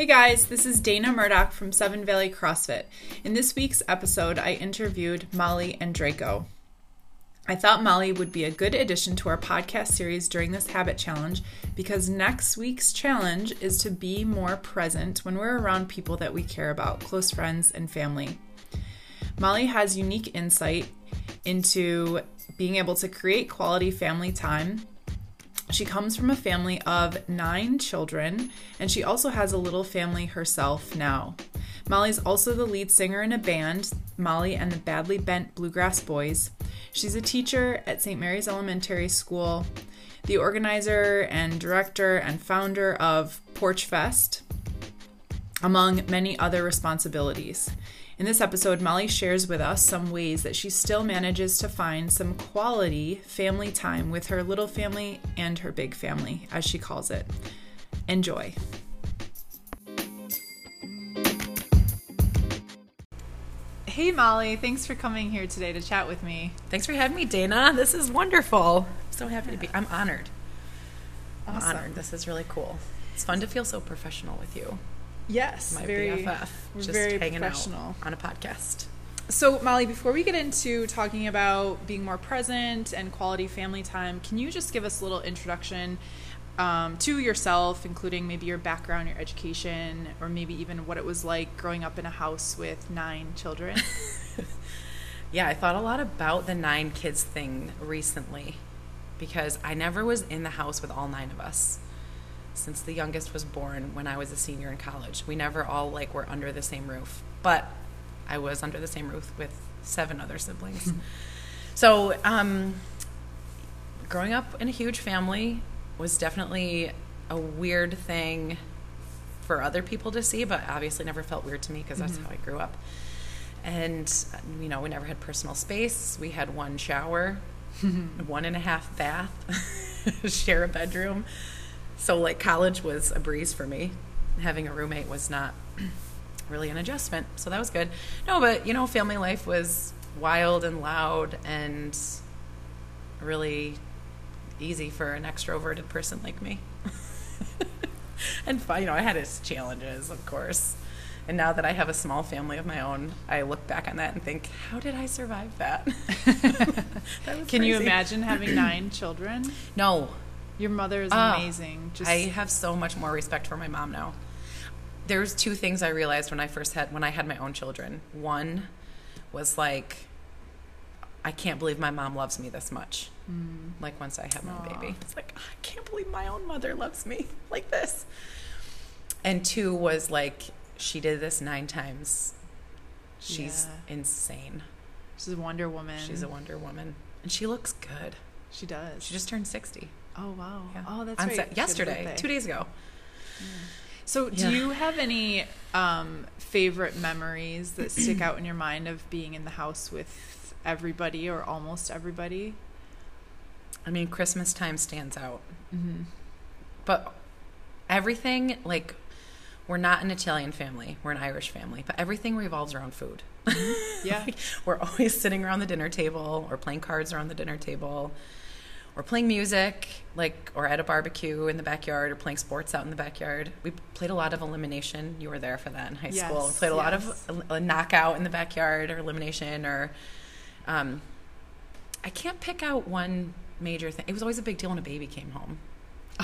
Hey guys, this is Dana Murdoch from Seven Valley CrossFit. In this week's episode, I interviewed Molly and Draco. I thought Molly would be a good addition to our podcast series during this habit challenge because next week's challenge is to be more present when we're around people that we care about, close friends and family. Molly has unique insight into being able to create quality family time she comes from a family of nine children, and she also has a little family herself now. Molly's also the lead singer in a band, Molly and the Badly Bent Bluegrass Boys. She's a teacher at St. Mary's Elementary School, the organizer and director and founder of Porch Fest, among many other responsibilities. In this episode, Molly shares with us some ways that she still manages to find some quality family time with her little family and her big family, as she calls it. Enjoy. Hey, Molly, thanks for coming here today to chat with me. Thanks for having me, Dana. This is wonderful. I'm so happy to be. I'm honored. I'm Awesome. honored. This is really cool. It's fun to feel so professional with you. Yes, My very, BFF. we're Just very hanging professional. out on a podcast. So, Molly, before we get into talking about being more present and quality family time, can you just give us a little introduction um, to yourself, including maybe your background, your education, or maybe even what it was like growing up in a house with nine children? Yeah, I thought a lot about the nine kids thing recently because I never was in the house with all nine of us since the youngest was born when I was a senior in college. We never all like were under the same roof, but I was under the same roof with seven other siblings. so, um, growing up in a huge family was definitely a weird thing for other people to see, but obviously never felt weird to me because that's how I grew up. And, you know, we never had personal space. We had one shower, one and a half bath, share a bedroom. So, like, college was a breeze for me. Having a roommate was not really an adjustment. So that was good. No, but, you know, family life was wild and loud and really easy for an extroverted person like me. and you know, I had its challenges, of course. And now that I have a small family of my own, I look back on that and think, how did I survive that? That was can you imagine having nine children? No, Your mother is Oh, amazing. Just I have so much more respect for my mom now. There's two things I realized when I first had when I had my own children. One was like I can't believe my mom loves me this much. Mm. Like once I had my own Aw. baby. It's like I can't believe my own mother loves me like this. And two was like she did this 9 times. She's Yeah. insane. she's a Wonder Woman. She's a Wonder Woman and she looks good. She does. She just turned 60. Oh wow. Yeah. Oh, that's On right. Sa- She had a yesterday, 2 days ago. So, do Yeah. you have any um, favorite memories that stick out in your mind of being in the house with everybody or almost everybody? I mean, Christmas time stands out. Mm-hmm. But everything, like, we're not an Italian family, we're an Irish family, but everything revolves around food. Yeah. Like, we're always sitting around the dinner table or playing cards around the dinner table or playing music, like, or at a barbecue in the backyard or playing sports out in the backyard. We played a lot of elimination. You were there for that in high school. We played a lot of a, a knockout in the backyard or elimination or, um, I can't pick out one major thing. It was always a big deal when a baby came home.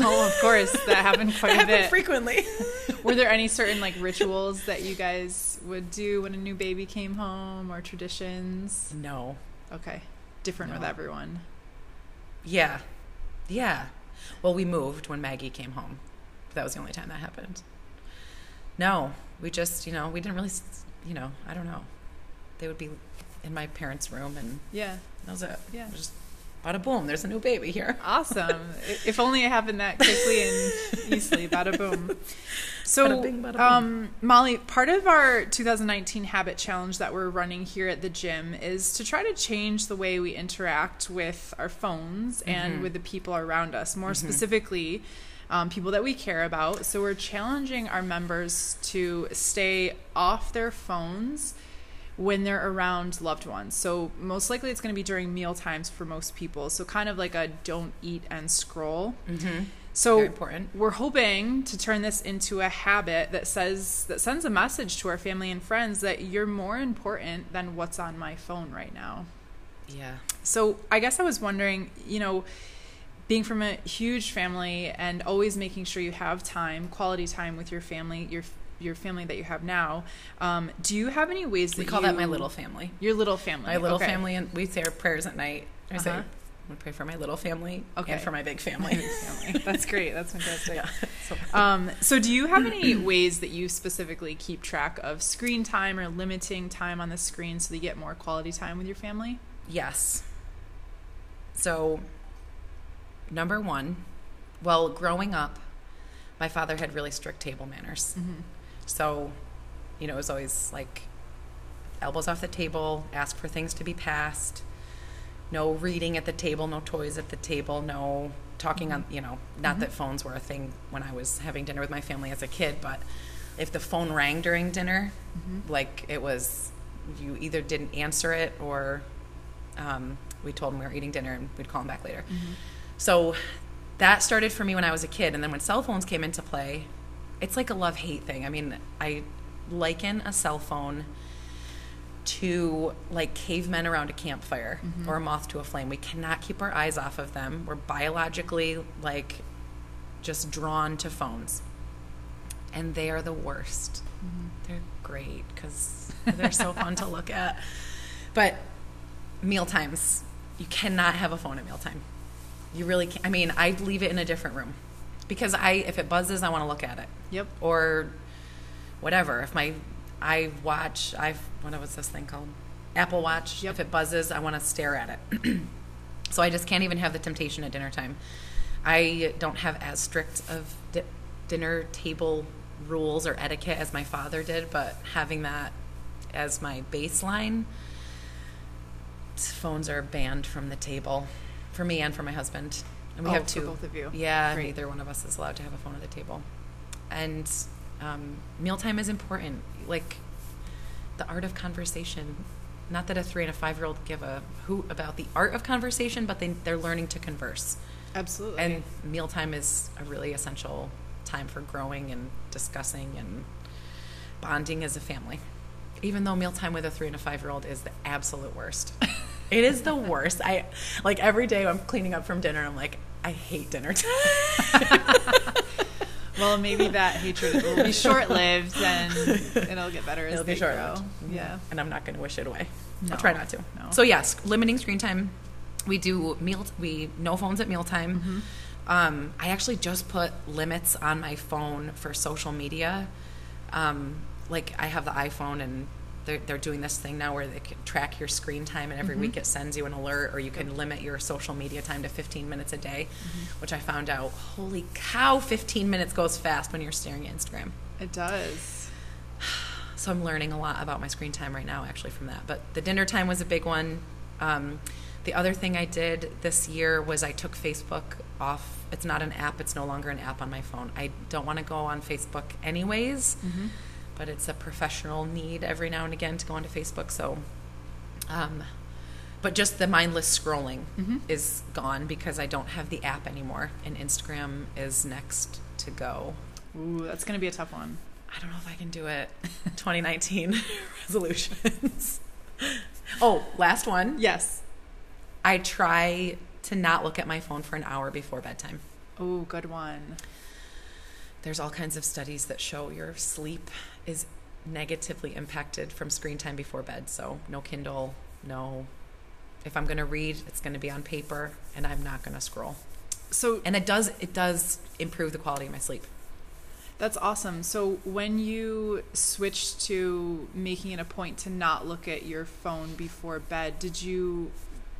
Oh, of course, that happened quite a happened bit. frequently. Were there any certain like rituals that you guys would do when a new baby came home or traditions? no. Okay, different with everyone. Yeah. Yeah. Well, we moved when Maggie came home. That was the only time that happened. No, we just, you know, we didn't really, you know, I don't know. They would be in my parents' room and Yeah, that was it. Yeah. Just bada boom, there's a new baby here. awesome. If only it happened that quickly and easily. Bada boom. So, Bada bing, bada um, Molly, part of our 2019 habit challenge that we're running here at the gym is to try to change the way we interact with our phones and Mhm. with the people around us. More Mhm. specifically, um, people that we care about. So we're challenging our members to stay off their phones when they're around loved ones. So most likely it's going to be during meal times for most people. So kind of like a don't eat and scroll. Mm-hmm. So we're hoping to turn this into a habit that says that sends a message to our family and friends that you're more important than what's on my phone right now. Yeah. So I guess I was wondering, you know, being from a huge family and always making sure you have time, quality time with your family, your your family that you have now. Um, do you have any ways that We call you, that my little family. your little family, My little Okay. family, and we say our prayers at night. I say, Uh-huh. I'm gonna pray for my little family Okay. and for my big My family. big family. That's great. That's fantastic. yeah. So, Um, so, do you have any ways that you specifically keep track of screen time or limiting time on the screen so that you get more quality time with your family? yes. So, number one, well, growing up, my father had really strict table manners. Mm-hmm. So, you know, it was always like elbows off the table, ask for things to be passed, no reading at the table, no toys at the table, no talking on, mm-hmm. you know, not that mm-hmm. phones were a thing when I was having dinner with my family as a kid, but if the phone rang during dinner, mm-hmm. like it was, you either didn't answer it or um, we told him we were eating dinner and we'd call him back later. So that started for me when I was a kid. And then when cell phones came into play, it's like a love hate thing. I mean, I liken a cell phone to like cavemen around a campfire mm-hmm. or a moth to a flame. We cannot keep our eyes off of them. We're biologically like just drawn to phones. And they are the worst. Mm-hmm. They're great because they're so fun to look at. But meal times, you cannot have a phone at mealtime. You really can't. I mean, I leave it in a different room because I, if it buzzes, I want to look at it Yep. or whatever. If my I watch, I've what was this thing called? Apple Watch. Yep. If it buzzes, I want to stare at it. so I just can't even have the temptation at dinner time. I don't have as strict of di- dinner table rules or etiquette as my father did, but having that as my baseline, phones are banned from the table for me and for my husband. And we Oh, have two. both of you. Yeah, Great. neither one of us is allowed to have a phone at the table. And um, mealtime is important. Like the art of conversation. Not that a three and a five year old give a hoot about the art of conversation, but they, they're learning to converse. Absolutely. And mealtime is a really essential time for growing and discussing and bonding as a family. Even though mealtime with a three and a five year old is the absolute worst. it is the worst. I like every day I'm cleaning up from dinner, I'm like, I hate dinner time. well, maybe that hatred will be short lived and it'll get better as It'll they be grow. short-lived. Yeah. and I'm not going to wish it away. No. I'll try not to. No. So yes, limiting screen time. We do meal. We no phones at mealtime. Mm-hmm. Um, I actually just put limits on my phone for social media. Um, like I have the iPhone and. They're, they're doing this thing now where they can track your screen time and Mm-hmm. every week it sends you an alert or you can limit your social media time to 15 minutes a day Mm-hmm. which i found out holy cow 15 minutes goes fast when you're staring at instagram It does. so I'm learning a lot about my screen time right now, actually, from that. But the dinner time was a big one. Um, the other thing I did this year was I took Facebook off. It's not an app, it's no longer an app on my phone. I don't want to go on Facebook anyways, but it's a professional need every now and again to go onto Facebook. So, um, but just the mindless scrolling Mhm. is gone because I don't have the app anymore, and Instagram is next to go. Ooh, that's going to be a tough one. I don't know if I can do it. 2019 resolutions. oh, last one. Yes. I try to not look at my phone for an hour before bedtime. Oh, good one. There's all kinds of studies that show your sleep is negatively impacted from screen time before bed. So, no Kindle, no. If I'm going to read, it's going to be on paper and I'm not going to scroll. So And it does it does improve the quality of my sleep. That's awesome. So when you switched to making it a point to not look at your phone before bed, did you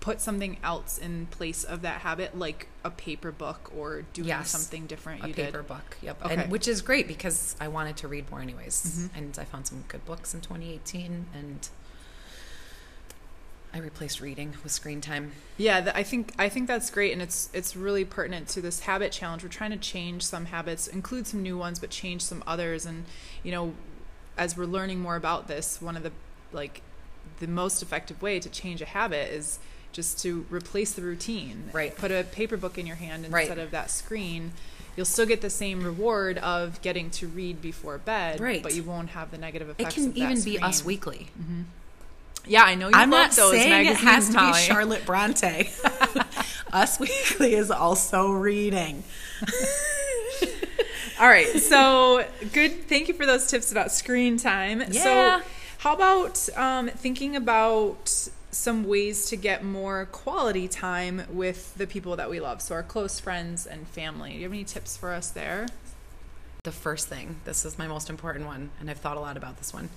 put something else in place of that habit, like a paper book or doing Yes. something different? a you paper did. book. Yep. Okay. And which is great because I wanted to read more anyways. Mhm. And I found some good books in 2018 and I replaced reading with screen time. Yeah, I think I think that's great, and it's it's really pertinent to this habit challenge. We're trying to change some habits, include some new ones, but change some others. And you know, as we're learning more about this, one of the like the most effective way to change a habit is just to replace the routine. Right. Put a paper book in your hand Right. instead of that screen. You'll still get the same reward of getting to read before bed, Right. but you won't have the negative effects. It can even be. Us Weekly. Yeah, I know you I'm love not those saying it magazines, has to Molly. be Charlotte Bronte. Us Weekly is also reading. All right. So good. Thank you for those tips about screen time. Yeah. So, how about um, thinking about some ways to get more quality time with the people that we love? So, our close friends and family. Do you have any tips for us there? The first thing, this is my most important one, and I've thought a lot about this one,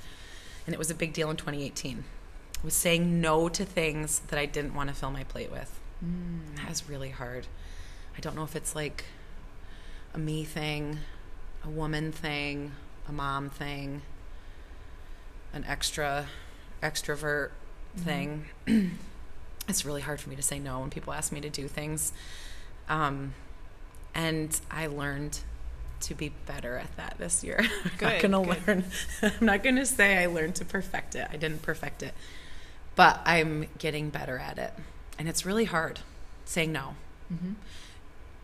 and it was a big deal in 2018, was saying no to things that I didn't want to fill my plate with. Mm. That was really hard. I don't know if it's like a me thing, a woman thing, a mom thing, an extra extrovert thing. it's really hard for me to say no when people ask me to do things. Um, and I learned to be better at that this year. I'm Good, not gonna learn. I'm not gonna say I learned to perfect it. I didn't perfect it, but I'm getting better at it, and it's really hard saying no Mm-hmm.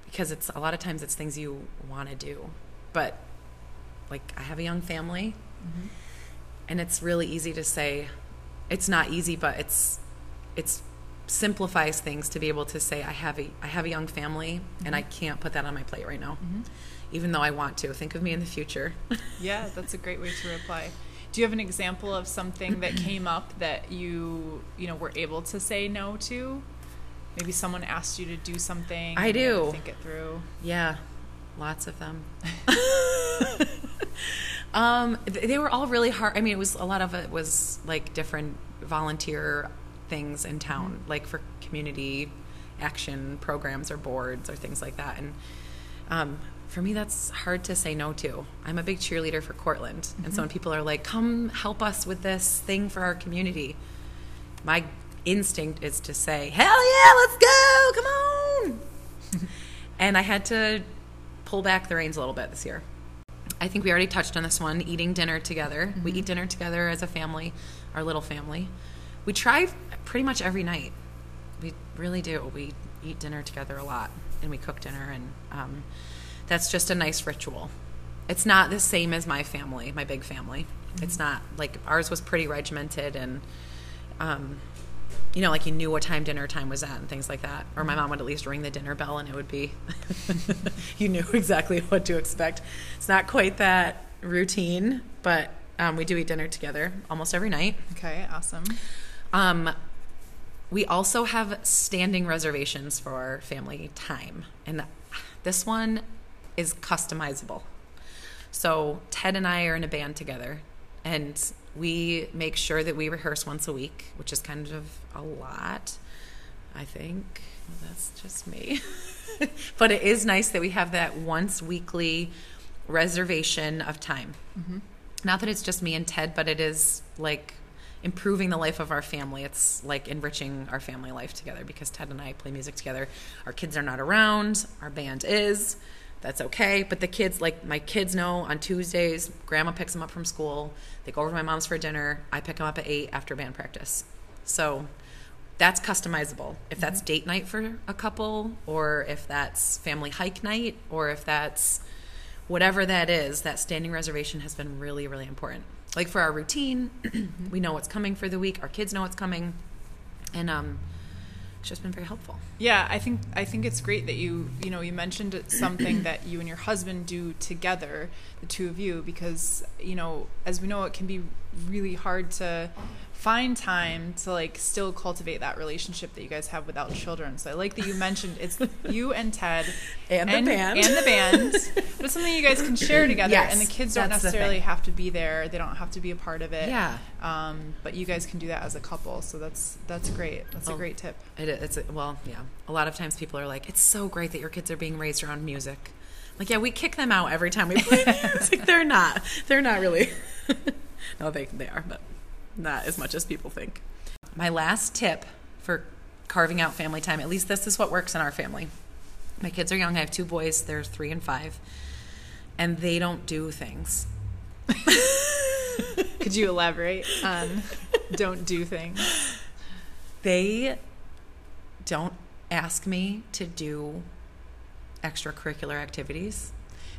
because it's a lot of times it's things you want to do, but like I have a young family, Mm-hmm. and it's really easy to say it's not easy, but it's it's simplifies things to be able to say I have a I have a young family and I mm-hmm. can't put that on my plate right now. Mm-hmm. Even though I want to. Think of me in the future. Yeah, that's a great way to reply. Do you have an example of something that came up that you, you know, were able to say no to? Maybe someone asked you to do something. I and you had to do. Think it through. Yeah, lots of them. um, they were all really hard. I mean, it was a lot of it was like different volunteer things in town, like for community action programs or boards or things like that. And um, for me, that's hard to say no to. I'm a big cheerleader for Cortland, and so when people are like, "Come help us with this thing for our community," my instinct is to say, "Hell yeah, let's go! Come on!" and I had to pull back the reins a little bit this year. I think we already touched on this one eating dinner together. We eat dinner together as a family, our little family. We try pretty much every night. We really do. We eat dinner together a lot and we cook dinner, and um, that's just a nice ritual. It's not the same as my family, my big family. It's not like ours was pretty regimented and um, you know, like you knew what time dinner time was at and things like that. Or my mom would at least ring the dinner bell and it would be, you knew exactly what to expect. It's not quite that routine, but um, we do eat dinner together almost every night. Okay, awesome. Um, we also have standing reservations for our family time. And this one is customizable. So Ted and I are in a band together, and we make sure that we rehearse once a week, which is kind of a lot, I think. That's just me. but it is nice that we have that once weekly reservation of time. Mm-hmm. Not that it's just me and Ted, but it is like improving the life of our family. It's like enriching our family life together because Ted and I play music together. Our kids are not around, our band is. That's okay. But the kids, like my kids know on Tuesdays, grandma picks them up from school. They go over to my mom's for dinner. I pick them up at 8 after band practice. So that's customizable. If that's date night for a couple, or if that's family hike night, or if that's whatever that is, that standing reservation has been really, really important. Like for our routine, we know what's coming for the week. Our kids know what's coming, and um, just been very helpful. Yeah, I think I think it's great that you you know you mentioned something that you and your husband do together, the two of you, because you know as we know it can be really hard to find time to like still cultivate that relationship that you guys have without children. So I like that you mentioned it's you and Ted And the band. and the band, but it's something you guys can share together, Yes, and the kids don't necessarily have to be there. They don't have to be a part of it. Yeah. Um, but you guys can do that as a couple, so that's that's great. That's a great tip. It, it's well, yeah. A lot of times people are like, "It's so great that your kids are being raised around music." Like, yeah, we kick them out every time we play music. They're not. They're not really. no, they they are, but not as much as people think. My last tip for carving out family time. At least this is what works in our family. My kids are young. I have two boys. They're three and five, and they don't do things. Could you elaborate on? don't do things. They don't ask me to do extracurricular activities.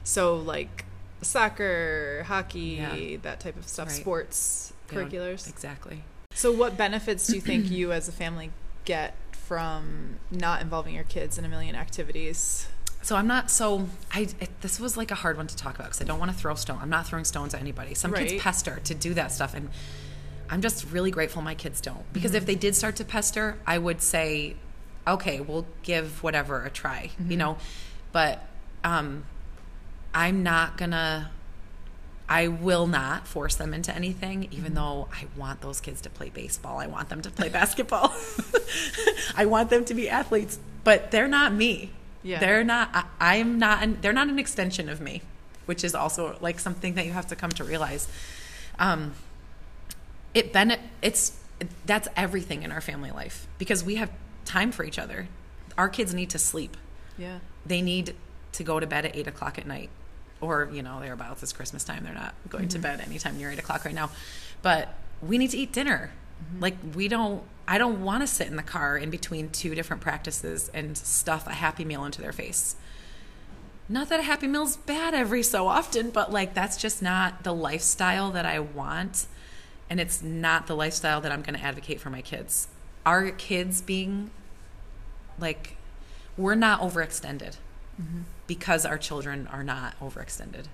So like soccer, hockey, Yeah. that type of stuff, Right. sports, curriculars. Exactly. So what benefits do you think you as a family get from not involving your kids in a million activities? So I'm not so I it, this was like a hard one to talk about because I don't want to throw stone. I'm not throwing stones at anybody. Some Right. kids pester to do that stuff, and I'm just really grateful my kids don't. Because if they did start to pester, I would say, okay, we'll give whatever a try, you know. But um, I'm not gonna. I will not force them into anything, even though I want those kids to play baseball. I want them to play basketball. I want them to be athletes, but they're not me. Yeah. They're not, I, I'm not, an, they're not an extension of me, which is also like something that you have to come to realize. Um, it bene- it's, that's everything in our family life because we have time for each other. Our kids need to sleep Yeah. they need to go to bed at eight o'clock at night or you know thereabouts it's christmas time they're not going to mm-hmm. bed anytime near eight o'clock right now. But we need to eat dinner. Mm-hmm. Like we don't i don't want to sit in the car in between two different practices and stuff a happy meal into their face. Not that a happy meal's bad every so often but like that's just not the lifestyle that i want. And it's not the lifestyle that i'm going to advocate for my kids. Our kids being like we're not overextended because our children are not overextended.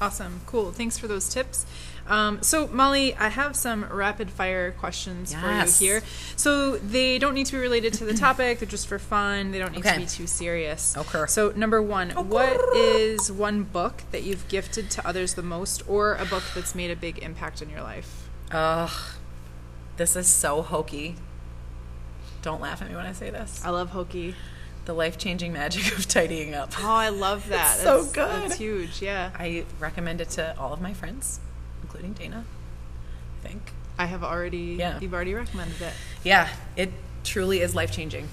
Awesome. Cool. Thanks for those tips. Um, so, Molly, I have some rapid fire questions Yes. for you here. So, they don't need to be related to the topic, they're just for fun. They don't need Okay. to be too serious. Okay. So, number one, what is one book that you've gifted to others the most, or a book that's made a big impact on your life? Ugh, this is so hokey. Don't laugh at me when I say this. I love Hokey. The life changing magic of tidying up. Oh, I love that. It's so That's- good. That's huge. Yeah. I recommend it to all of my friends, including Dana. I think. I have already, Yeah. you've already recommended it. Yeah, it truly is life changing.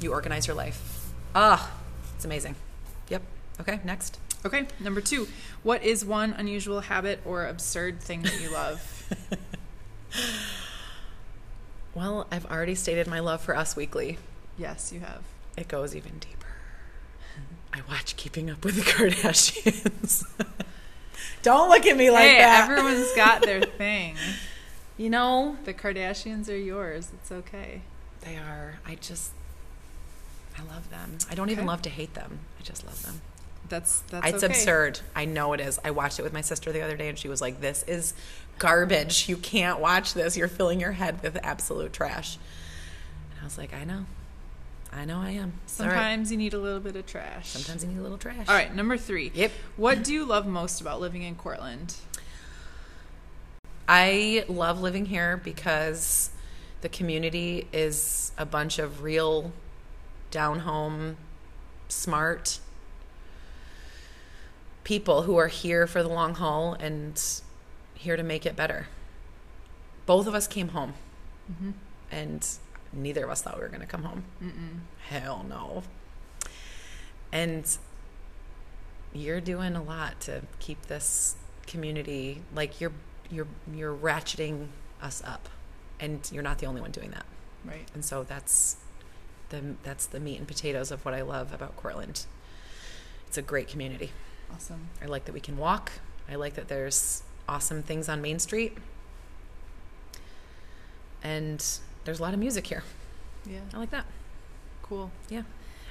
You organize your life. Ah, it's amazing. Yep. Okay, next. Okay, number two. What is one unusual habit or absurd thing that you love? Well, I've already stated my love for Us Weekly. yes, you have. It goes even deeper. I watch Keeping Up with the Kardashians. Don't look at me like hey, that. everyone's got their thing. you know, The Kardashians are yours. It's okay. they are. I just, I love them. I don't even love to hate them. I just love them. That's that's it's okay. absurd. I know it is. I watched it with my sister the other day, and she was like, "This is garbage. You can't watch this. You're filling your head with absolute trash." And I was like, "I know, I know, I am." All right. Sometimes you need a little bit of trash. sometimes you need a little trash. All right, number three. Yep. What do you love most about living in Cortland? I love living here because the community is a bunch of real down home, smart people who are here for the long haul and here to make it better. Both of us came home, mm-hmm. and neither of us thought we were going to come home. Hell no. And you're doing a lot to keep this community like you're you're you're ratcheting us up and you're not the only one doing that Right. and so that's the that's the meat and potatoes of what I love about Cortland it's a great community Awesome. I like that we can walk I like that there's awesome things on Main Street and there's a lot of music here Yeah. I like that Cool. yeah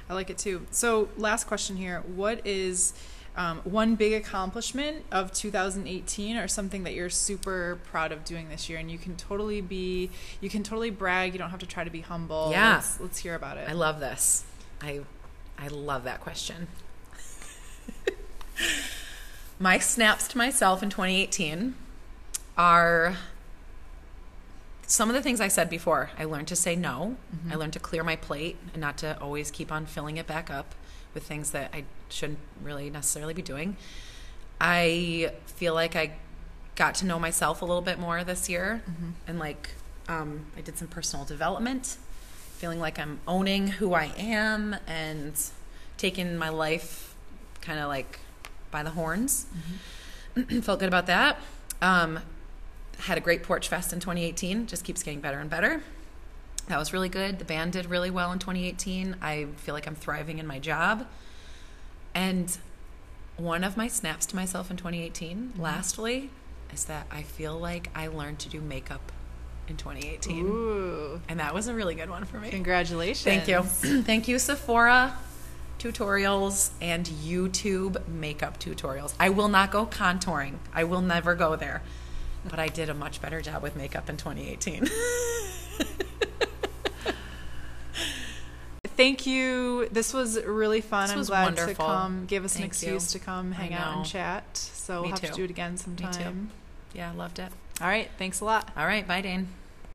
I like it too. So, last question here. What is um, one big accomplishment of 2018 or something that you're super proud of doing this year? And you can totally be, you can totally brag. You don't have to try to be humble. Yeah. Let's, let's hear about it. I love this. I I love that question. My snaps to myself in 2018 are some of the things I said before. I learned to say no. I learned to clear my plate and not to always keep on filling it back up with things that I shouldn't really necessarily be doing. I feel like I got to know myself a little bit more this year and like um, I did some personal development feeling like I'm owning who I am and taking my life kind of like by the horns. Felt good about that. Um, had a great Porch Fest in 2018. Just keeps getting better and better. That was really good. The band did really well in 2018. I feel like I'm thriving in my job. And one of my snaps to myself in 2018, lastly, is that I feel like I learned to do makeup in 2018. Ooh. And that was a really good one for me. Congratulations. Thank you. Thank you, Sephora tutorials and YouTube makeup tutorials. I will not go contouring. I will never go there. But I did a much better job with makeup in 2018. Thank you. This was really fun. This I'm glad to come. Give us an excuse you. to come hang out and chat. So Me we'll have to do it again Me too. sometime. yeah, loved it. All right. Thanks a lot. All right, bye, Dane.